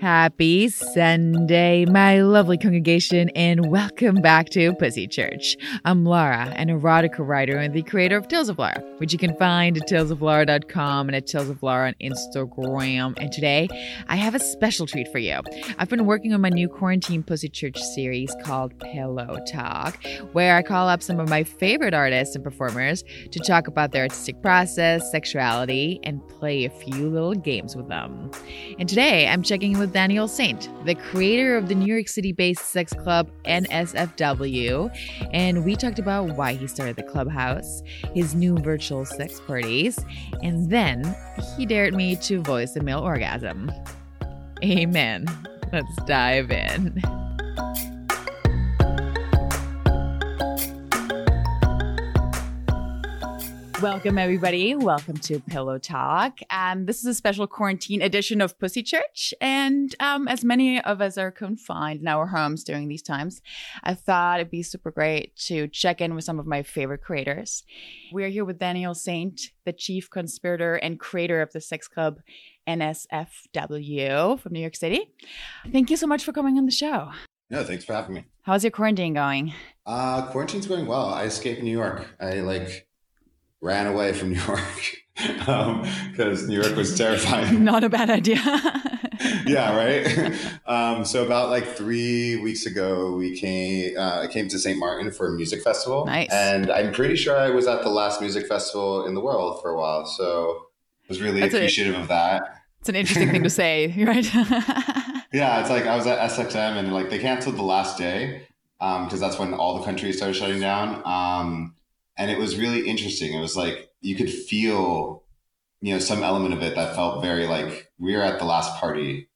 Happy Sunday, my lovely congregation, and welcome back to Pussy Church. I'm Laura, an erotica writer and the creator of Tales of Laura, which you can find at talesoflaura.com and at Tales of Laura on Instagram. And today, I have a special treat for you. I've been working on my new quarantine Pussy Church series called Pillow Talk, where I call up some of my favorite artists and performers to talk about their artistic process, sexuality, and play a few little games with them. And today, I'm checking in with Daniel Saint, the creator of the New York City based sex club NSFW. And we talked about why he started the clubhouse, his new virtual sex parties, and then he dared me to voice a male orgasm. Amen. Let's dive in. Welcome, everybody. Welcome to Pillow Talk. Um, this is a special quarantine edition of Pussy Church. And um, as many of us are confined in our homes during these times, I thought it'd be super great to check in with some of my favorite creators. We are here with Daniel Saint, the chief conspirator and creator of the sex club NSFW from New York City. Thank you so much for coming on the show. No, thanks for having me. How's your quarantine going? Uh, quarantine's going well. I escaped New York. I like ran away from New York because um, New York was terrifying. Not a bad idea. yeah, right. Um, so about like three weeks ago, we came. Uh, I came to St. Martin for a music festival. Nice. And I'm pretty sure I was at the last music festival in the world for a while. So I was really That's appreciative a, of that. It's an interesting thing to say, right? yeah, it's like I was at SXM and like they canceled the last day because um, that's when all the countries started shutting down. Um, and it was really interesting. It was like you could feel, you know, some element of it that felt very like we are at the last party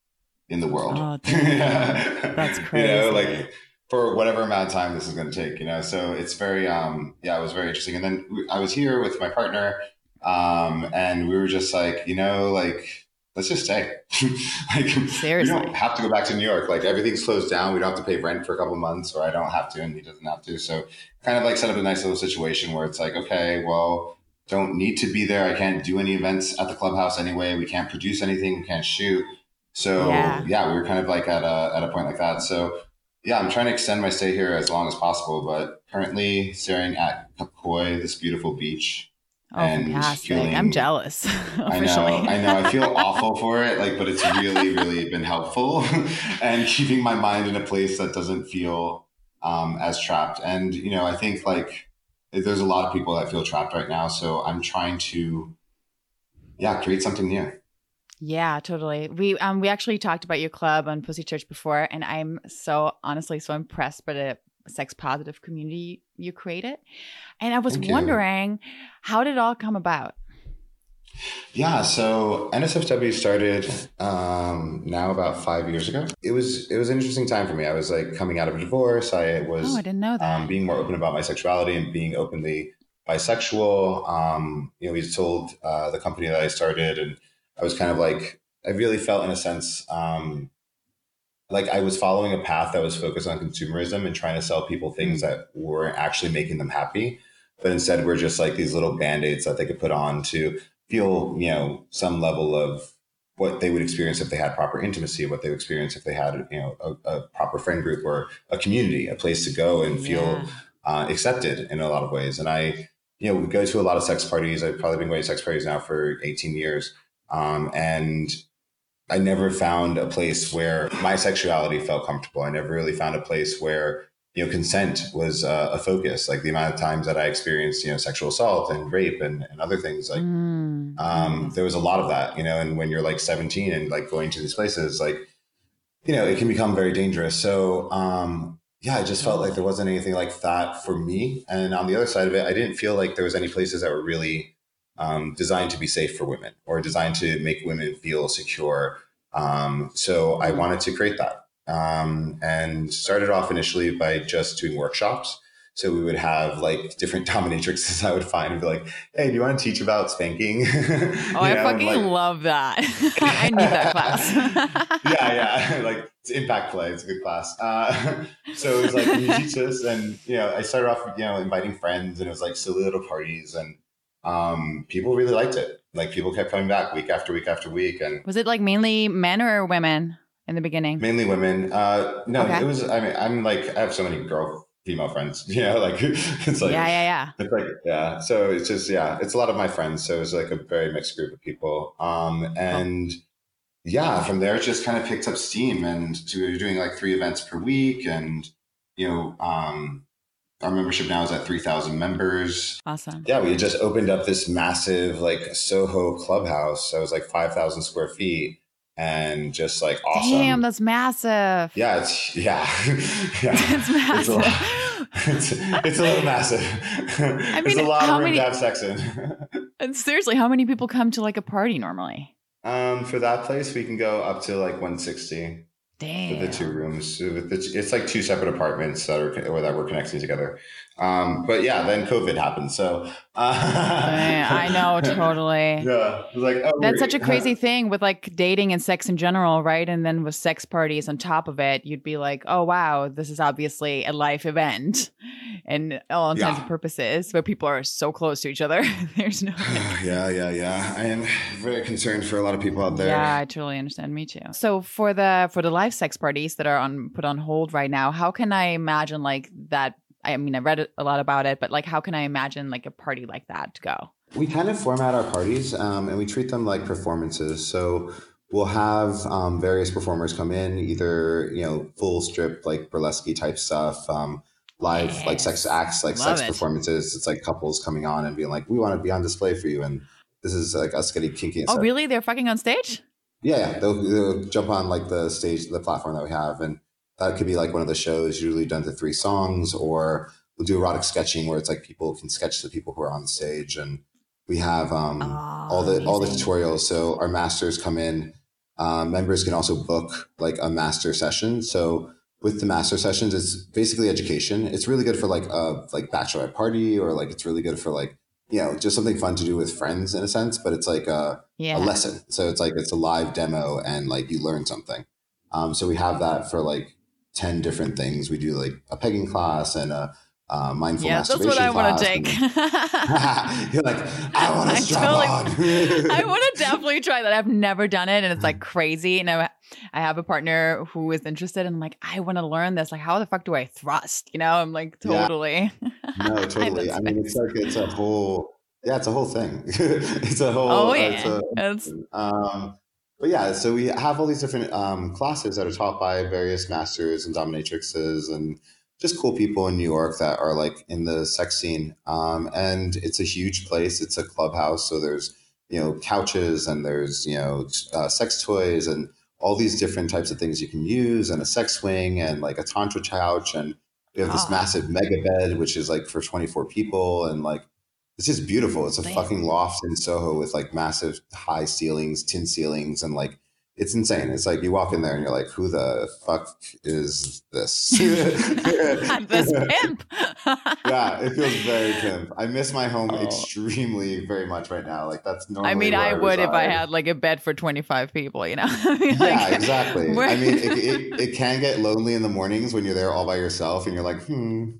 in the world. Oh, That's crazy. you know, like for whatever amount of time this is going to take, you know. So it's very, um, yeah, it was very interesting. And then I was here with my partner, um, and we were just like, you know, like let's just stay. like Seriously. we don't have to go back to New York. Like everything's closed down. We don't have to pay rent for a couple months, or I don't have to, and he doesn't have to. So kind of like set up a nice little situation where it's like, okay, well, don't need to be there. I can't do any events at the clubhouse anyway. We can't produce anything. We can't shoot. So yeah, yeah we were kind of like at a at a point like that. So yeah, I'm trying to extend my stay here as long as possible, but currently staring at Cupecoy, this beautiful beach Oh, fantastic! Feeling, I'm jealous. I know, I know. I feel awful for it, like, but it's really, really been helpful, and keeping my mind in a place that doesn't feel um, as trapped. And you know, I think like there's a lot of people that feel trapped right now. So I'm trying to, yeah, create something new. Yeah, totally. We um we actually talked about your club on Pussy Church before, and I'm so honestly so impressed by the sex positive community you create it. And I was Thank wondering, you. how did it all come about? Yeah, so NSFW started um, now about five years ago. It was it was an interesting time for me. I was like coming out of a divorce. I was oh, I didn't know that. Um, being more open about my sexuality and being openly bisexual. Um, you know, we told uh, the company that I started, and I was kind of like I really felt in a sense um, like I was following a path that was focused on consumerism and trying to sell people things mm. that weren't actually making them happy. But instead, we're just like these little band aids that they could put on to feel, you know, some level of what they would experience if they had proper intimacy, what they would experience if they had, you know, a, a proper friend group or a community, a place to go and feel yeah. uh, accepted in a lot of ways. And I, you know, we go to a lot of sex parties. I've probably been going to sex parties now for 18 years. Um, and I never found a place where my sexuality felt comfortable. I never really found a place where you know consent was uh, a focus. Like the amount of times that I experienced you know sexual assault and rape and, and other things. Like mm. um, there was a lot of that. You know, and when you're like 17 and like going to these places, like you know, it can become very dangerous. So um, yeah, I just felt like there wasn't anything like that for me. And on the other side of it, I didn't feel like there was any places that were really um, designed to be safe for women or designed to make women feel secure. Um, so I wanted to create that um, and started off initially by just doing workshops. So we would have like different dominatrixes I would find and be like, "Hey, do you want to teach about spanking?" oh, I know? fucking like, love that. I need that class. yeah, yeah, like it's impact play. It's a good class. Uh, so it was like, "Can you teach this?" And you know, I started off, you know, inviting friends, and it was like silly little parties, and um, people really liked it. Like people kept coming back week after week after week. And was it like mainly men or women in the beginning? Mainly women. Uh, no, okay. it was. I mean, I'm like I have so many girl female friends. You know, like it's like yeah, yeah, yeah. It's like yeah. So it's just yeah, it's a lot of my friends. So it's like a very mixed group of people. Um, and. Oh. Yeah, from there it just kind of picked up steam, and so we were doing like three events per week, and you know, um, our membership now is at 3000 members awesome yeah we just opened up this massive like soho clubhouse so it was like 5000 square feet and just like awesome. Damn, that's massive. Yeah, it's yeah, yeah. it's massive. It's a, it's, it's a little massive. I mean, it's a lot of room many, to have sex in. and seriously, how many people come to like a party normally? Um, for that place, we can go up to like 160. Damn. The two rooms, it's like two separate apartments that are that we're connecting together. Um, but yeah, then COVID happened. So uh, I know totally. Yeah, like oh, that's such a crazy thing with like dating and sex in general, right? And then with sex parties on top of it, you'd be like, oh wow, this is obviously a life event, and all intents yeah. and purposes, where people are so close to each other. There's no. yeah, yeah, yeah. I am very concerned for a lot of people out there. Yeah, I totally understand. Me too. So for the for the live sex parties that are on put on hold right now, how can I imagine like that I mean, I read a lot about it, but like, how can I imagine like a party like that to go? We kind of format our parties um, and we treat them like performances. So we'll have um, various performers come in, either, you know, full strip, like burlesque type stuff, um, live, yes. like sex acts, like Love sex it. performances. It's like couples coming on and being like, we want to be on display for you. And this is like us getting kinky. oh, stuff. really? They're fucking on stage? Yeah, yeah. They'll, they'll jump on like the stage, the platform that we have. And that could be like one of the shows usually done to three songs or we'll do erotic sketching where it's like people can sketch the people who are on stage and we have um, oh, all the amazing. all the tutorials. So our masters come in um, members can also book like a master session. So with the master sessions it's basically education. It's really good for like a like bachelorette party or like it's really good for like you know just something fun to do with friends in a sense but it's like a, yeah. a lesson. So it's like it's a live demo and like you learn something. Um, so we have that for like 10 different things. We do like a pegging class and a uh, mindful yeah, that's what I want to take. you're like, I want to totally. I want to definitely try that. I've never done it, and it's like crazy. And I, I have a partner who is interested, and I'm like, I want to learn this. Like, how the fuck do I thrust? You know, I'm like, totally. Yeah. No, totally. I, I mean, it's like it's a whole. Yeah, it's a whole thing. it's a whole. Oh yeah. It's a, um, but yeah, so we have all these different um, classes that are taught by various masters and dominatrixes and just cool people in New York that are like in the sex scene. Um, and it's a huge place. It's a clubhouse, so there's you know couches and there's you know uh, sex toys and all these different types of things you can use and a sex swing and like a tantra couch and we have this ah. massive mega bed which is like for 24 people and like it's just beautiful. It's a fucking loft in Soho with like massive high ceilings, tin ceilings, and like it's insane. It's like you walk in there and you're like, who the fuck is this? this pimp. yeah, it feels very pimp. I miss my home oh. extremely very much right now. Like that's normal. I mean, I, I would if I had like a bed for 25 people, you know? I mean, yeah, like, exactly. I mean, it, it, it can get lonely in the mornings when you're there all by yourself and you're like, hmm.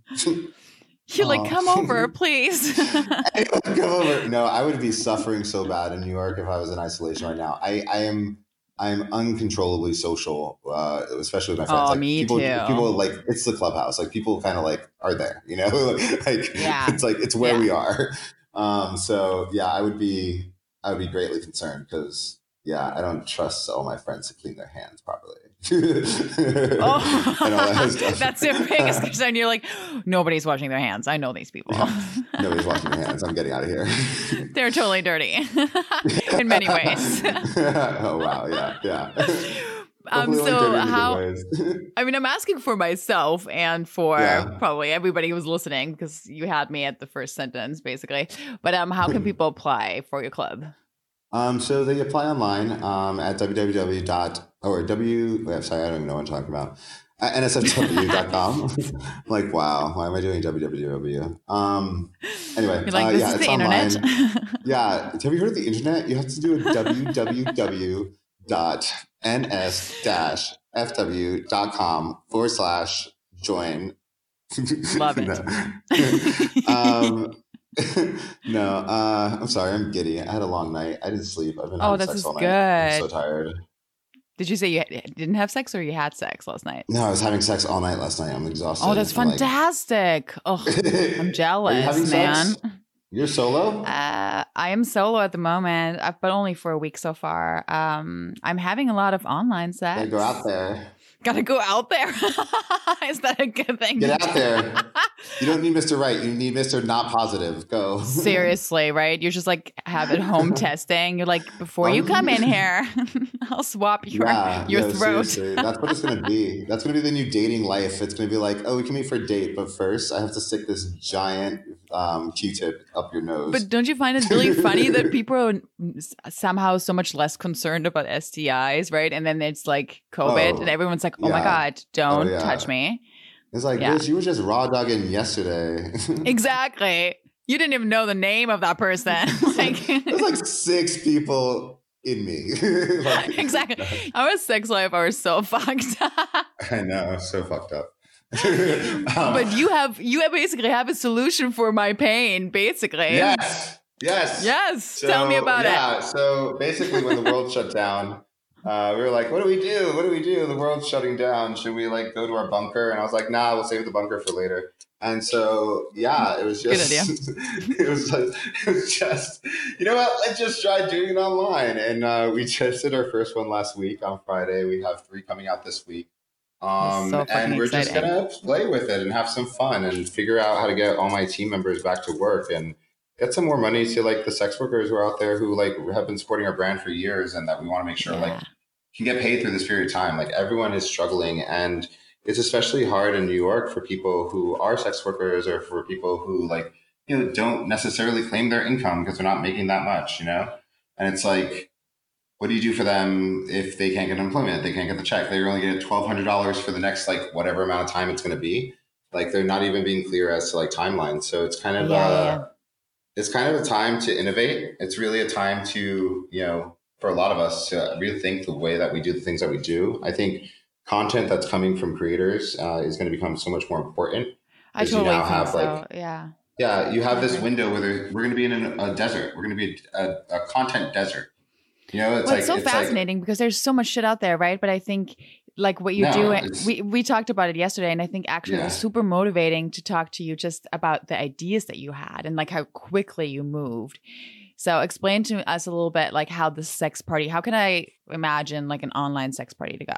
You're like, come over, please. come over. No, I would be suffering so bad in New York if I was in isolation right now. I, I am I'm uncontrollably social, uh, especially with my friends. Oh, like, me people, too. People like it's the clubhouse. Like people kind of like are there, you know. like yeah. it's like it's where yeah. we are. Um, so yeah, I would be I would be greatly concerned because yeah, I don't trust all my friends to clean their hands properly oh, that that's their biggest concern. You're like, nobody's washing their hands. I know these people. Yeah. Nobody's washing their hands. I'm getting out of here. They're totally dirty in many ways. oh wow, yeah, yeah. Um, so how? I mean, I'm asking for myself and for yeah. probably everybody who's listening because you had me at the first sentence, basically. But um, how can people apply for your club? Um, so they apply online um, at www. dot or w. Sorry, I don't even know what I'm talking about. Nsfw.com. I'm like, wow, why am I doing www? Um, anyway, like, uh, yeah, it's online. yeah, have you heard of the internet? You have to do a www. dot ns dash fw.com forward slash join. Love it. um, no, uh, I'm sorry. I'm giddy. I had a long night. I didn't sleep. I've been oh, this is good. I'm so tired. Did you say you didn't have sex or you had sex last night? No, I was having sex all night last night. I'm exhausted. Oh, that's fantastic. Like... Oh, I'm jealous, you man. Sex? You're solo? Uh, I am solo at the moment, uh, but only for a week so far. Um, I'm having a lot of online sex. Yeah, go out there. Gotta go out there. Is that a good thing? Get out there. you don't need Mr. Right. You need Mr. Not Positive. Go. Seriously, right? You're just like have it home testing. You're like, before you um, come in here, I'll swap your yeah, your no, throat. That's what it's gonna be. That's gonna be the new dating life. It's gonna be like, oh, we can meet for a date, but first I have to stick this giant um, Q-tip up your nose. But don't you find it really funny that people are somehow so much less concerned about STIs, right? And then it's like COVID, Oh, and everyone's like, "Oh yeah. my god, don't Oh, yeah. touch me." it's like, yeah. you were just raw dogging yesterday. Exactly. You didn't even know the name of that person. like, There's like six people in me. Like- exactly. Our sex life are so fucked. I know, so fucked up. But you have you basically have a solution for my pain, basically. yes, yes, Yes. So, Tell me about yeah, it. so basically, when the world shut down, uh, we were like, "What do we do? What do we do? The world's shutting down. Should we like go to our bunker?" And I was like, "Nah, we'll save the bunker for later." And so, yeah, it was Good just, it was, just, it was just, you know what? Let's just try doing it online. And uh, we just did our first one last week on Friday. We have three coming out this week. Um, so and we're just gonna play with it and have some fun and figure out how to get all my team members back to work and get some more money to like the sex workers who are out there who like have been supporting our brand for years and that we want to make sure like can get paid through this period of time. Like everyone is struggling and it's especially hard in New York for people who are sex workers or for people who like, you know, don't necessarily claim their income because they're not making that much, you know? And it's like, what do you do for them if they can't get employment? They can't get the check. They're only getting twelve hundred dollars for the next like whatever amount of time it's going to be. Like they're not even being clear as to like timelines. So it's kind of Yeah, uh, yeah. it's kind of a time to innovate. It's really a time to you know for a lot of us to rethink the way that we do the things that we do. I think content that's coming from creators uh, is going to become so much more important. I Because you totally now think have, so. like, yeah. Yeah, you have this window where we're going to be in an, a desert. We're going to be a, a content desert. You know, it's well, like it's so it's like- fascinating because there's so much shit out there, right? But I think like what you No, do, we we talked about it yesterday, and I think actually it was super motivating to talk to you just about the ideas that you had and like how quickly you moved. So explain to us a little bit like how the sex party. How can I imagine like an online sex party to go?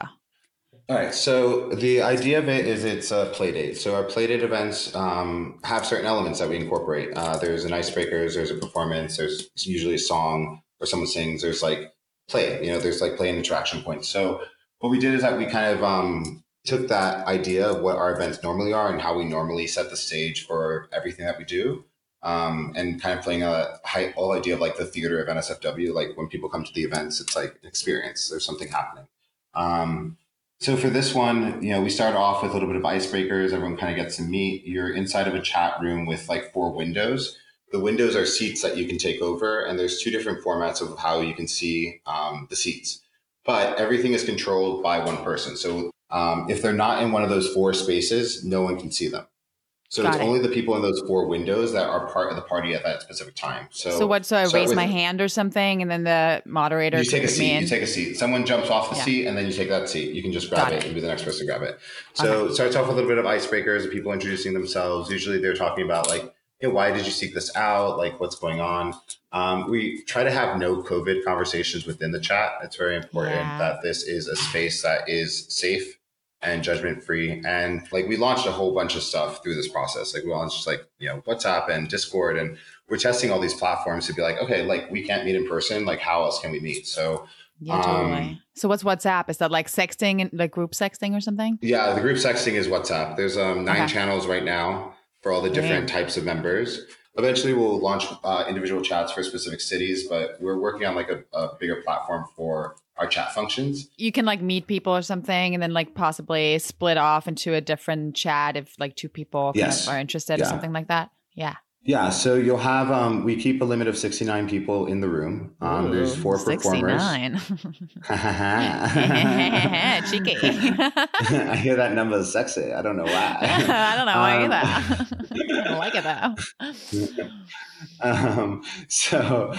All right. So the idea of it is it's a play date. So our play date events um, have certain elements that we incorporate. Uh, there's an icebreakers, there's a performance, there's usually a song or someone sings. There's like play. You know, there's like play and interaction points. So what we did is that we kind of um, took that idea of what our events normally are and how we normally set the stage for everything that we do. Um, and kind of playing a high, whole idea of like the theater of NSFW. Like when people come to the events, it's like an experience. There's something happening. Um, so for this one, you know, we start off with a little bit of icebreakers. Everyone kind of gets to meet. You're inside of a chat room with like four windows. The windows are seats that you can take over, and there's two different formats of how you can see um, the seats. But everything is controlled by one person. So um, if they're not in one of those four spaces, no one can see them. So Got it's it. only the people in those four windows that are part of the party at that specific time. So, So, what? So I raise with- my hand or something, and then the moderator you take a seat. You take a seat. Someone jumps off the Yeah. seat, and then you take that seat. You can just grab it, it. and be the next person to grab it. So it starts off with a little bit of icebreakers, of people introducing themselves. Usually, they're talking about like, hey, why did you seek this out? Like, what's going on? Um, we try to have no COVID conversations within the chat. It's very important Yeah. that this is a space that is safe and judgment free. And like we launched a whole bunch of stuff through this process. Like we launched like, you know, WhatsApp and Discord and we're testing all these platforms to be like, okay, like we can't meet in person. Like how else can we meet? So yeah, totally. um, so what's WhatsApp? Is that like sexting and like group sexting or something? yeah, the group sexting is WhatsApp. There's um, nine Okay. channels right now for all the different types of members. Eventually, we'll launch uh, individual chats for specific cities, but we're working on like a, a bigger platform for our chat functions. You can like meet people or something, and then like possibly split off into a different chat if like two people kind of are interested or something like that. Yeah. Yeah, so you'll have um, we keep a limit of sixty nine people in the room. Um, there's four performers. 69. I hear that number is sexy. I don't know why. I don't know why Um, either. I don't like it though. um, so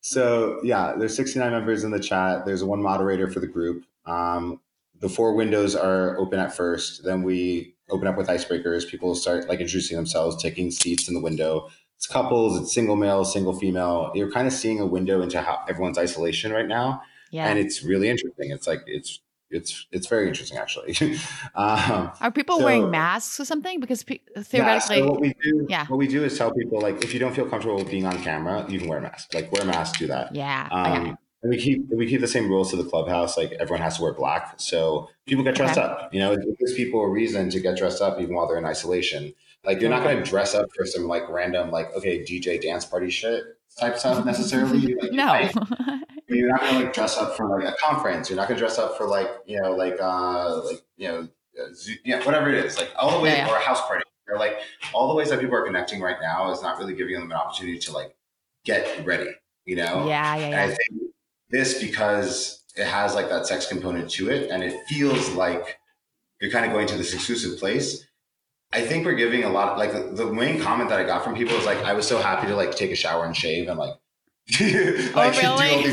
so yeah, there's 69 members in the chat. There's one moderator for the group. Um, the four windows are open at first. Then we open up with icebreakers. People start like introducing themselves, taking seats in the window. It's couples, it's single male, single female. You're kind of seeing a window into how everyone's isolation right now. Yeah. And it's really interesting. It's like it's it's it's very interesting actually. um, Are people so, wearing masks or something? Because pe- theoretically, yeah, so what we do, yeah. what we do is tell people like if you don't feel comfortable being on camera, you can wear a mask. Like wear a mask, do that. Yeah. Um, okay. And we keep we keep the same rules to the clubhouse. Like everyone has to wear black, so people get dressed okay. up. You know, it gives people a reason to get dressed up even while they're in isolation. Like you're not going to dress up for some like random like okay DJ dance party shit type stuff necessarily. Like, no. you're not gonna like dress up for like a conference. You're not gonna dress up for like you know like uh like you know yeah whatever it is like all the way yeah, yeah. or a house party or like all the ways that people are connecting right now is not really giving them an opportunity to like get ready. You know. Yeah, yeah, yeah. And I think this because it has like that sex component to it, and it feels like you're kind of going to this exclusive place. I think we're giving a lot. Of, like the, the main comment that I got from people was like, "I was so happy to like take a shower and shave and like oh really?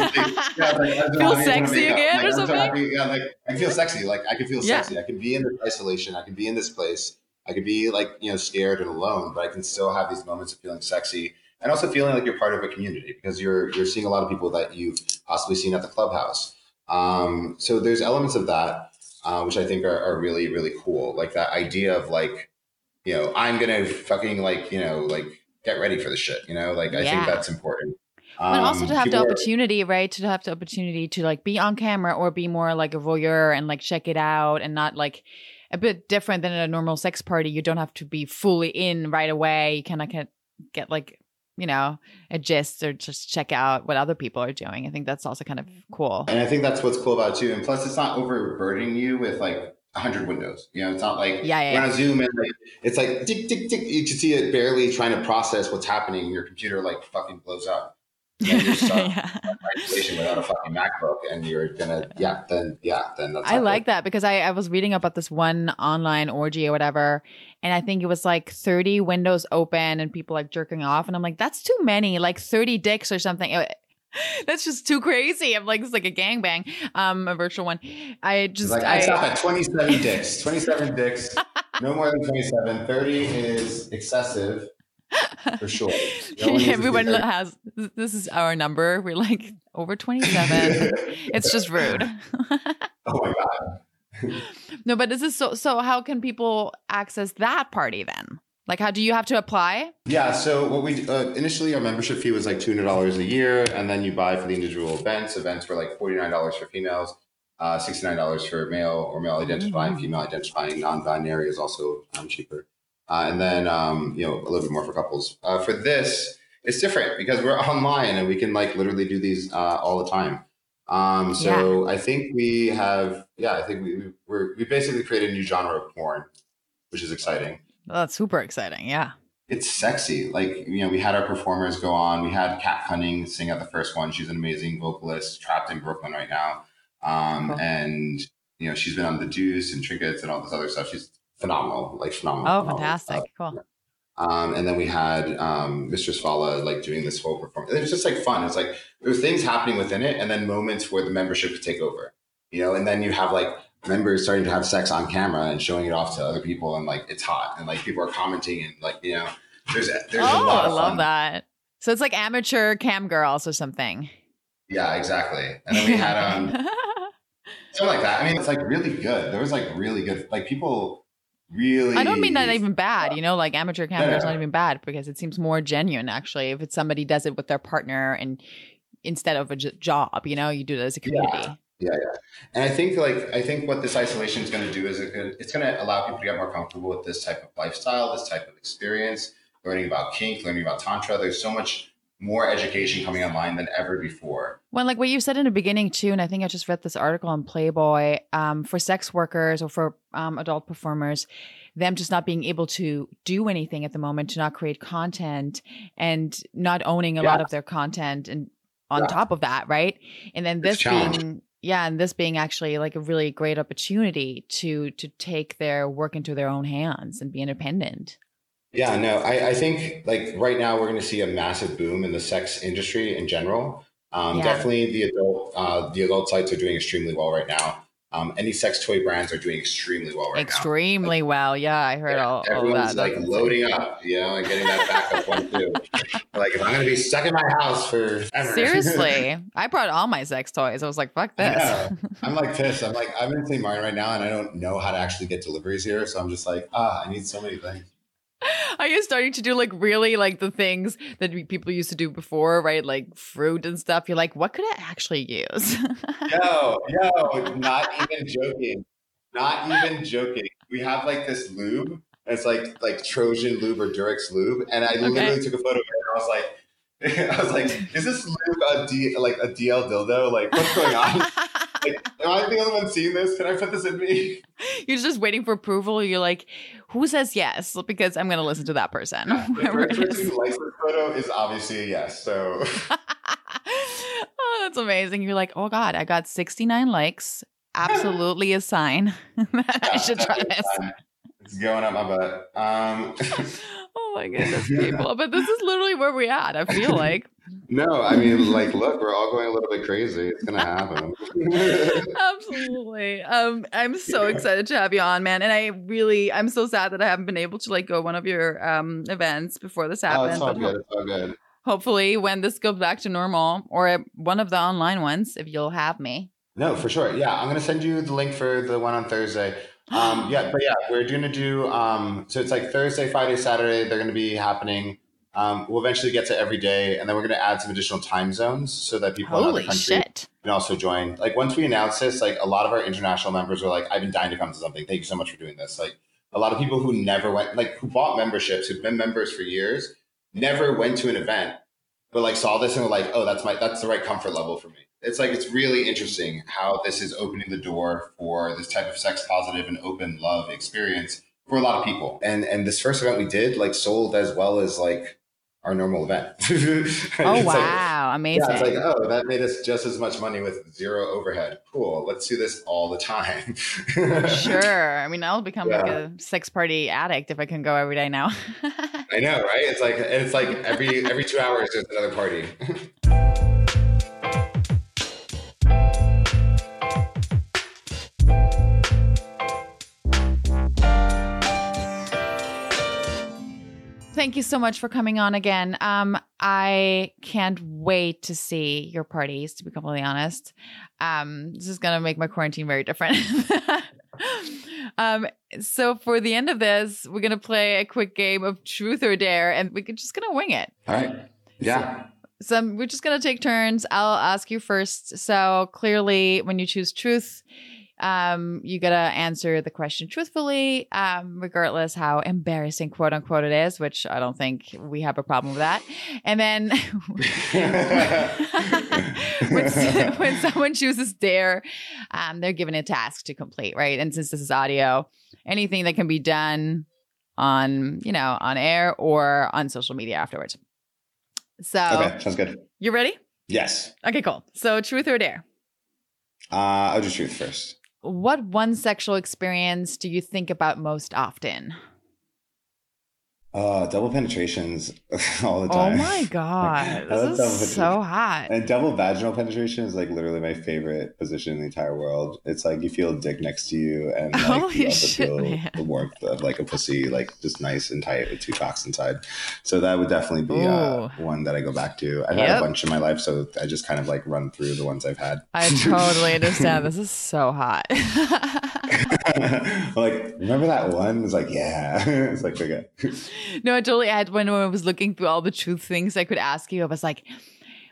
Yeah, like, feel sexy again like, or something? Happy, yeah, like I feel sexy. Like I can feel yeah. sexy. I can be in this isolation. I can be in this place. I can be like you know scared and alone, but I can still have these moments of feeling sexy and also feeling like you're part of a community because you're you're seeing a lot of people that you've possibly seen at the clubhouse. Um, so there's elements of that uh, which I think are, are really really cool. Like that idea of like you know I'm gonna fucking like you know like get ready for the shit. You know like I yeah. think that's important. Um, but also to have the opportunity, are, right? To have the opportunity to like be on camera or be more like a voyeur and like check it out and not like a bit different than at a normal sex party. You don't have to be fully in right away. You kind of get, get like, you know, a gist or just check out what other people are doing. I think that's also kind of mm-hmm. cool. And I think that's what's cool about it too. And plus, it's not overburdening you with like hundred windows. You know, it's not like yeah, yeah, when I zoom in, like, it's like tick tick tick. You can see it barely trying to process what's happening. Your computer like fucking blows up you're stuck yeah. without a fucking MacBook, and you're gonna, yeah, then yeah, then that's. I like that because I, I was reading about this one online orgy or whatever, and I think it was like 30 windows open and people like jerking off, and I'm like, that's too many, like 30 dicks or something. That's just too crazy. I'm like, it's like a gangbang, um, a virtual one. I just like I, I stop at 27 dicks. 27 dicks. No more than 27. 30 is excessive for sure. Everyone has this is our number. We're like over 27. it's just rude. oh my god. no, but this is so so how can people access that party then? Like how do you have to apply? Yeah, so what we uh, initially our membership fee was like $200 a year and then you buy for the individual events. Events were like $49 for females. Uh, $69 for male or male identifying, mm-hmm. female identifying, non-binary is also um, cheaper. Uh, and then um, you know a little bit more for couples. Uh, for this, it's different because we're online and we can like literally do these uh, all the time. Um, so yeah. I think we have, yeah, I think we we're, we basically created a new genre of porn, which is exciting. Well, that's super exciting. Yeah. It's sexy. Like, you know, we had our performers go on. We had Kat Cunning sing at the first one. She's an amazing vocalist, trapped in Brooklyn right now. Um, cool. And, you know, she's been on The Deuce and Trinkets and all this other stuff. She's phenomenal, like phenomenal. Oh, phenomenal fantastic! Stuff. Cool. Um, and then we had um, Mistress Fala like doing this whole performance. It was just like fun. It's like there were things happening within it, and then moments where the membership could take over. You know, and then you have like members starting to have sex on camera and showing it off to other people, and like it's hot, and like people are commenting, and like you know, there's there's oh, a lot of I love that. So it's like amateur cam girls or something. Yeah, exactly. And then we had um something like that. I mean, it's like really good. There was like really good like people really i don't mean that even bad you know like amateur camera yeah. is not even bad because it seems more genuine actually if it's somebody does it with their partner and instead of a j- job you know you do it as a community yeah. Yeah, yeah, and I think like I think what this isolation is going to do is it it's going to allow people to get more comfortable with this type of lifestyle, this type of experience, learning about kink, learning about tantra. There's so much more education coming online than ever before. Well, like what you said in the beginning too, and I think I just read this article on Playboy um, for sex workers or for um, adult performers, them just not being able to do anything at the moment, to not create content and not owning a yeah. lot of their content, and on yeah. top of that, right? And then this being yeah and this being actually like a really great opportunity to to take their work into their own hands and be independent yeah, no, I, I think like right now we're going to see a massive boom in the sex industry in general. Um, Yeah. Definitely the adult uh, the adult sites are doing extremely well right now. Um, any sex toy brands are doing extremely well right now. Extremely well. Yeah, I heard Yeah, all, all everyone's that. like loading up, you know, and getting that backup one too. Like if I'm gonna be stuck in my house for Seriously, I brought all my sex toys. I was like, fuck this. I'm like pissed. I'm like I'm in Clean Martin right now, and I don't know how to actually get deliveries here. So I'm just like, ah, I need so many things. Are you starting to do like really like the things that people used to do before, right? Like fruit and stuff. You're like, what could I actually use? no, no, not even joking. Not even joking. We have like this lube. It's like like Trojan lube or Durex lube, and I literally took a photo of it. And I was like, I was like, is this lube a D like a DL dildo? Like, what's going on? Like, am I the only one seeing this? Can I put this in me? You're just waiting for approval. You're like, who says yes? Because I'm going to listen to that person. The Whoever first it person is. who likes this photo is obviously a yes. So oh, that's amazing. You're like, oh God, I got 69 likes. Absolutely a sign that I should try this. It's going up my butt. Um, my goodness, people. But this is literally where we're at, I feel like. no, I mean, like, look, we're all going a little bit crazy. It's gonna happen. Absolutely. Um, I'm so excited to have you on, man. And I really, I'm so sad that I haven't been able to like go one of your um events before this oh, happened. it's all good. It's all good. hopefully, when this goes back to normal, or at one of the online ones, if you'll have me. No, for sure. Yeah, I'm gonna send you the link for the one on Thursday. Um, yeah, but yeah, we're gonna do. Um, so it's like Thursday, Friday, Saturday. They're gonna be happening. Um, we'll eventually get to every day, and then we're gonna add some additional time zones so that people in other Holy countries shit! can also join. Like once we announce this, like a lot of our international members are like, "I've been dying to come to something. Thank you so much for doing this." Like a lot of people who never went, like who bought memberships, who've been members for years, never went to an event, but like saw this and were like, "Oh, that's my that's the right comfort level for me." It's like it's really interesting how this is opening the door for this type of sex positive and open love experience for a lot of people. And and this first event we did like sold as well as like our normal event. Oh It's like- wow, amazing! yeah, it's like, oh, that made us just as much money with zero overhead. Cool. Let's do this all the time. Sure. I mean, I'll become like a sex party addict if I can go every day now. I know, right? It's like it's like every every two hours there's another party. Thank you so much for coming on again. Um, I can't wait to see your parties, to be completely honest. Um, this is gonna make my quarantine very different. um, so for the end of this, we're gonna play a quick game of truth or dare, and we're just gonna wing it. all right. Yeah. So um, we're just gonna take turns. I'll ask you first. So clearly, when you choose truth, um, you gotta answer the question truthfully, um, regardless how embarrassing quote unquote it is, which I don't think we have a problem with that. And then when, when someone chooses dare, um, they're given a task to complete, right? And since this is audio, anything that can be done on, you know, on air or on social media afterwards. So Okay, sounds good. you ready? Yes. Okay, cool. So truth or dare? Uh, I'll do truth first. What one sexual experience do you think about most often? Uh, double penetrations all the time. Oh my god, this is so hot. And double vaginal penetration is like literally my favorite position in the entire world. It's like you feel a dick next to you, and like Holy you also shit, feel man. the warmth of like a pussy, like just nice and tight with two cocks inside. So that would definitely be uh, one that I go back to. I've had a bunch in my life, so I just kind of like run through the ones I've had. I totally understand. This is so hot. like, remember that one? It's like, yeah. it's like, okay. No, I totally had when I was looking through all the truth things I could ask you. I was like,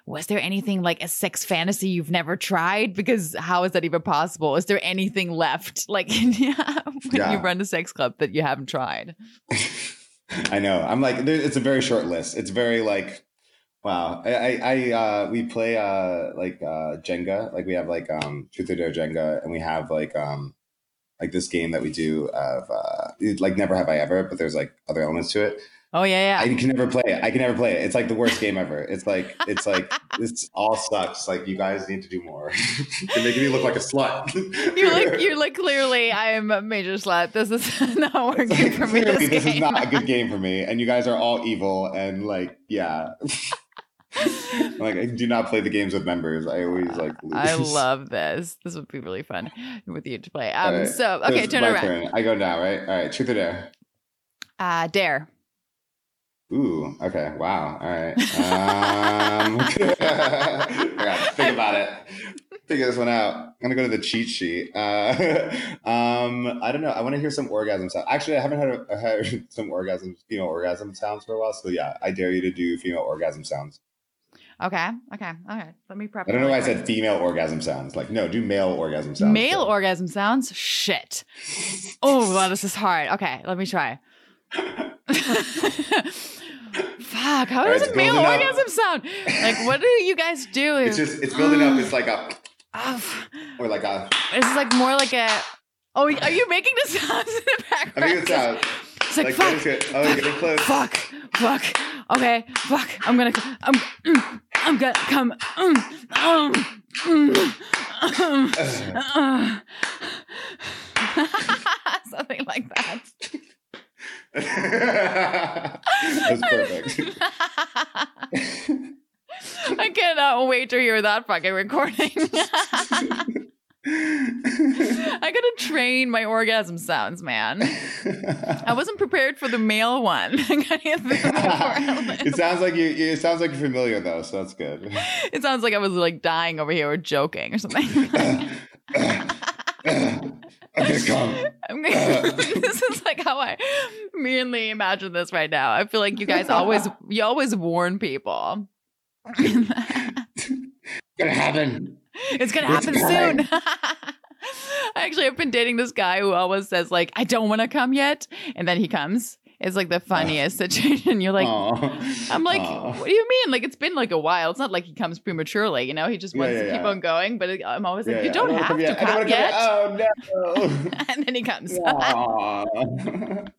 was there anything like a sex fantasy you've never tried? Because how is that even possible? Is there anything left like when Yeah. you run a sex club that you haven't tried? I know. I'm like, there, it's a very short list. It's very like, wow. I, I, I uh, we play uh, like uh, Jenga. Like we have like um, Truth or Dare Jenga, and we have like um, like this game that we do of uh, like Never Have I Ever, but there's like other elements to it. Oh yeah, yeah. I can never play it. I can never play it. It's like the worst game ever. It's like it's like this all sucks. Like you guys need to do more. You're making me look like a slut. You're like you're like clearly I am a major slut. This is not working for me. This, this is not a good game for me, and you guys are all evil and like, yeah. like I do not play the games with members. I always like. Lose. I love this. This would be really fun with you to play. Um, Alright. so okay, It's turn around. turn. I go now, right? All right, truth or dare. Uh, dare. Ooh, okay. Wow. All right. Um, I think about it. Figure this one out. I'm gonna go to the cheat sheet. Uh, um, I don't know. I want to hear some orgasm sounds. Actually, I haven't heard, heard some orgasm, female orgasm sounds for a while. So yeah, I dare you to do female orgasm sounds. Okay. Okay. All right. Let me prep. I don't know why I said female orgasm sounds. Like, no, do male orgasm sounds. Male So- orgasm sounds. Shit. Oh, wow, this is hard. Okay, let me try. Fuck. How does right, a male up. orgasm sound? Like, what do you guys do? It's just it's building up. It's like a Oh, or like a. It's like more like a. Oh, are you making the sounds in the background? I think it sounds It's like, like fuck, is? Oh, you're getting close. fuck, fuck. Okay, fuck. I'm gonna. I'm. mm, I'm gonna come. Mm, um, mm, um, uh. Something like that. That's perfect. I cannot wait to hear that fucking recording. I gotta train my orgasm sounds, man. I wasn't prepared for the male one. I gotta get through the before it sounds like you. It sounds like you're familiar though, so that's good. It sounds like I was like dying over here or joking or something. I'm gonna come. I'm gonna, this is like how I mainly imagine this right now. I feel like you guys always you always warn people. Gonna happen. It's gonna happen soon. I actually have been dating this guy who always says like, "I don't want to come yet," and then he comes. It's like the funniest situation. You're like, Aw. I'm like, Aw. what do you mean? Like it's been like a while. It's not like he comes prematurely, you know. He just wants yeah, to keep yeah. on going. But it- I'm always like, Yeah, you yeah. don't I have wanna to yet. Come yet. Oh no. and then he comes.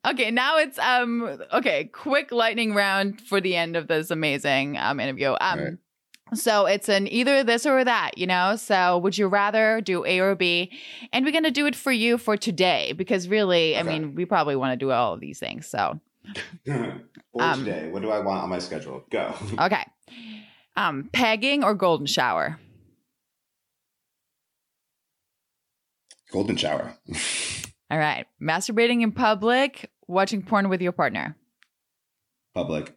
Okay, now it's um okay, quick lightning round for the end of this amazing um interview. Um. So it's an either this or that, you know? So would you rather do A or B? And we're gonna do it for you for today because really, I mean, we probably want to do all of these things. So For Um, today, what do I want on my schedule? Go. okay. Um, pegging or golden shower? Golden shower. All right. Masturbating in public, watching porn with your partner. Public.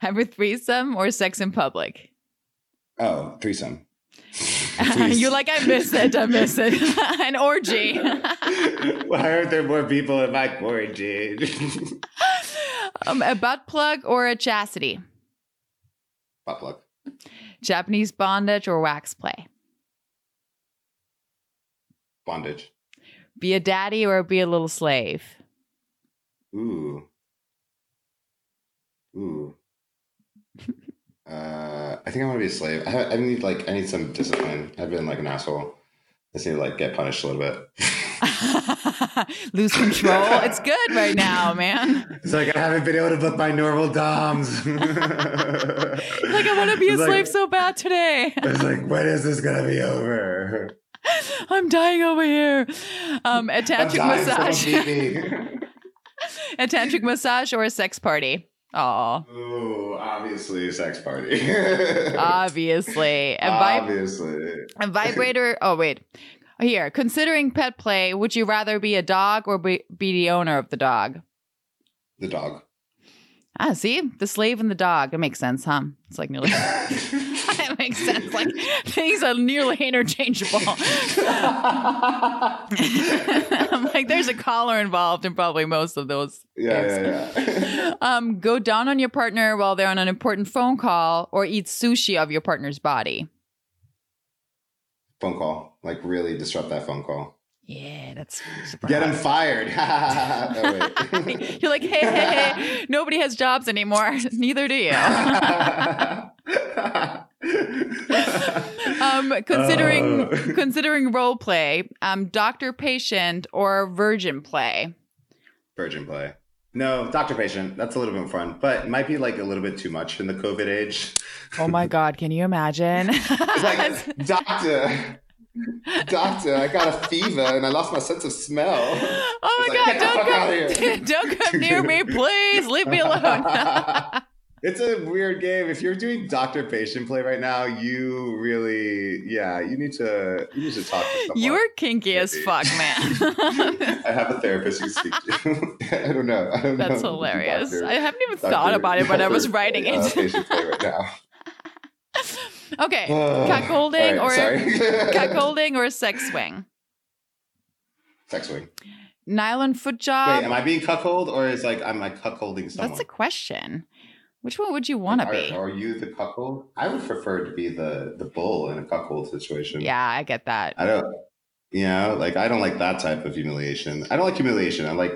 Have a threesome or sex in public? Oh, threesome. You're like, I miss it, I miss it. An orgy. Why aren't there more people in my quarantine? um, a butt plug or a chastity? Butt plug. Japanese bondage or wax play? Bondage. Be a daddy or be a little slave? Ooh. Ooh. Uh, I think I want to be a slave. I, I need like I need some discipline. I've been like an asshole. I just need to like get punished a little bit. Lose control. It's good right now, man. It's like I haven't been able to book my normal doms. Like I want to be a It's like- slave so bad today. It's like when is this gonna be over? I'm dying over here. Um, a I'm tantric massage, a tantric massage, or a sex party. Oh, Ooh, obviously a sex party. obviously. A, vib- obviously. a vibrator. Oh wait, here. Considering pet play, would you rather be a dog or be, be the owner of the dog? The dog. Ah, see, the slave and the dog. It makes sense, huh? It's like nearly. it makes sense. Like things are nearly interchangeable. I'm like, there's a collar involved in probably most of those. Yeah, games. yeah, yeah. Um, go down on your partner while they're on an important phone call, or eat sushi of your partner's body. phone call. Like really disrupt that phone call. Yeah, that's super Get him fired. oh, wait. You're like, hey, hey, hey, nobody has jobs anymore. Neither do you. um, considering Oh. considering role play, um, doctor patient or virgin play. Virgin play. No, doctor patient. That's a little bit fun, but it might be like a little bit too much in the COVID age. Oh my god, can you imagine? It's like, doctor, doctor, I got a fever and I lost my sense of smell. oh my like, god, "Get don't come, here." don't come near me, please. Leave me alone. it's a weird game. If you're doing doctor patient play right now, you really, yeah, you need to you need to talk to someone. You're kinky as fuck, man. I have a therapist you speak to. I don't know. I don't That's know. hilarious. Doctor- I haven't even doctor- thought about it when I was writing uh, it. patient play right now. Okay, cuckolding All or right, sorry. cuckolding or sex swing? Sex swing. Nylon foot Wait, job. am I being cuckold or is like I'm like cuckolding someone? That's a question. Which one would you want to be? Are you the cuckold? I would prefer to be the the bull in a cuckold situation. Yeah, I get that. I don't. You know, like I don't like that type of humiliation. I don't like humiliation. I like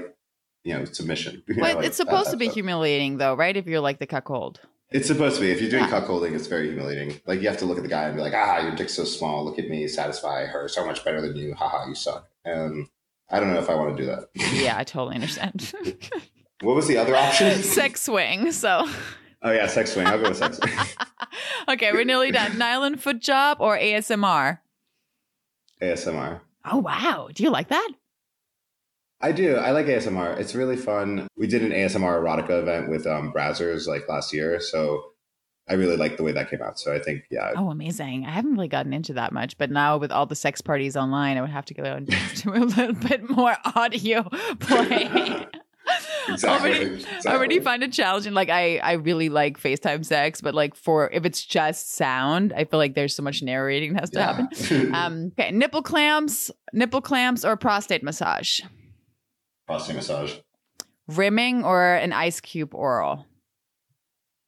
you know submission. You know, like it's supposed to be humiliating, though, right? If you're like the cuckold. It's supposed to be. If you're doing Yeah. cuckolding, it's very humiliating. Like you have to look at the guy and be like, "Ah, your dick's so small. Look at me, satisfy her so much better than you. Haha, you suck." And I don't know if I want to do that. Yeah, I totally understand. What was the other option? sex swing. So, Oh yeah, sex swing. I'll go with sex swing. okay, we're nearly done. Nylon foot job or ASMR? ASMR. Oh, wow. Do you like that? I do. I like ASMR. It's really fun. We did an ASMR erotica event with um, Brazzers like last year, so I really like the way that came out. So I think, yeah, Oh, amazing. I haven't really gotten into that much, but now with all the sex parties online, I would have to go and do a little bit more audio play. exactly. already, exactly. I already find it challenging. Like I, I really like FaceTime sex, but like for if it's just sound, I feel like there's so much narrating that has to Yeah. happen. Um, okay, nipple clamps, nipple clamps, or prostate massage, Prostate massage. rimming or an ice cube oral.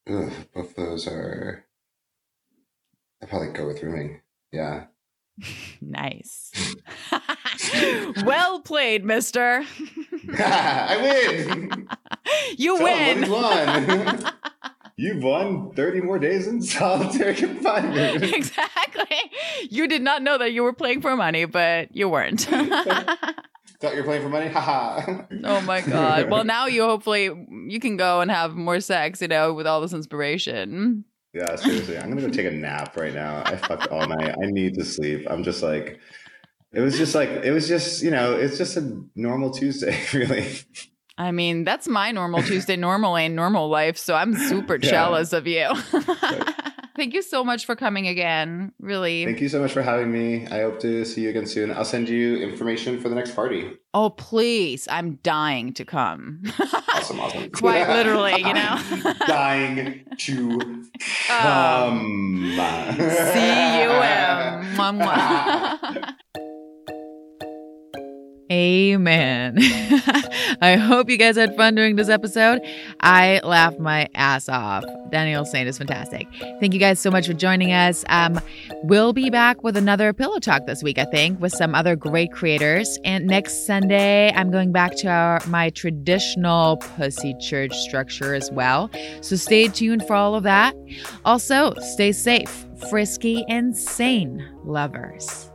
Ugh, both those are. I probably go with rimming. Yeah. Nice. well played, Mister. I win. You 'em win. you won. You've won 30 more days in solitary confinement. exactly. You did not know that you were playing for money, but you weren't. Thought you were playing for money? Haha. oh my god. Well, now you hopefully you can go and have more sex, you know, with all this inspiration. Yeah, seriously. I'm gonna go take a nap right now. I fucked all night. I need to sleep. I'm just like it was just like it was just, you know, it's just a normal Tuesday, really. I mean, that's my normal Tuesday normally in normal life, so I'm super Yeah. jealous of you. Thank you so much for coming again. Really. Thank you so much for having me. I hope to see you again soon. I'll send you information for the next party. Oh, please. I'm dying to come. Awesome, awesome. Quite literally, you know. Dying to um, come. C-U-M. Amen. I hope you guys had fun doing this episode. I laughed my ass off. Daniel Saint is fantastic. Thank you guys so much for joining us. Um, we'll be back with another pillow talk this week, I think, with some other great creators. And next Sunday, I'm going back to our my traditional pussy church structure as well. So stay tuned for all of that. Also, stay safe, frisky, and sane, lovers.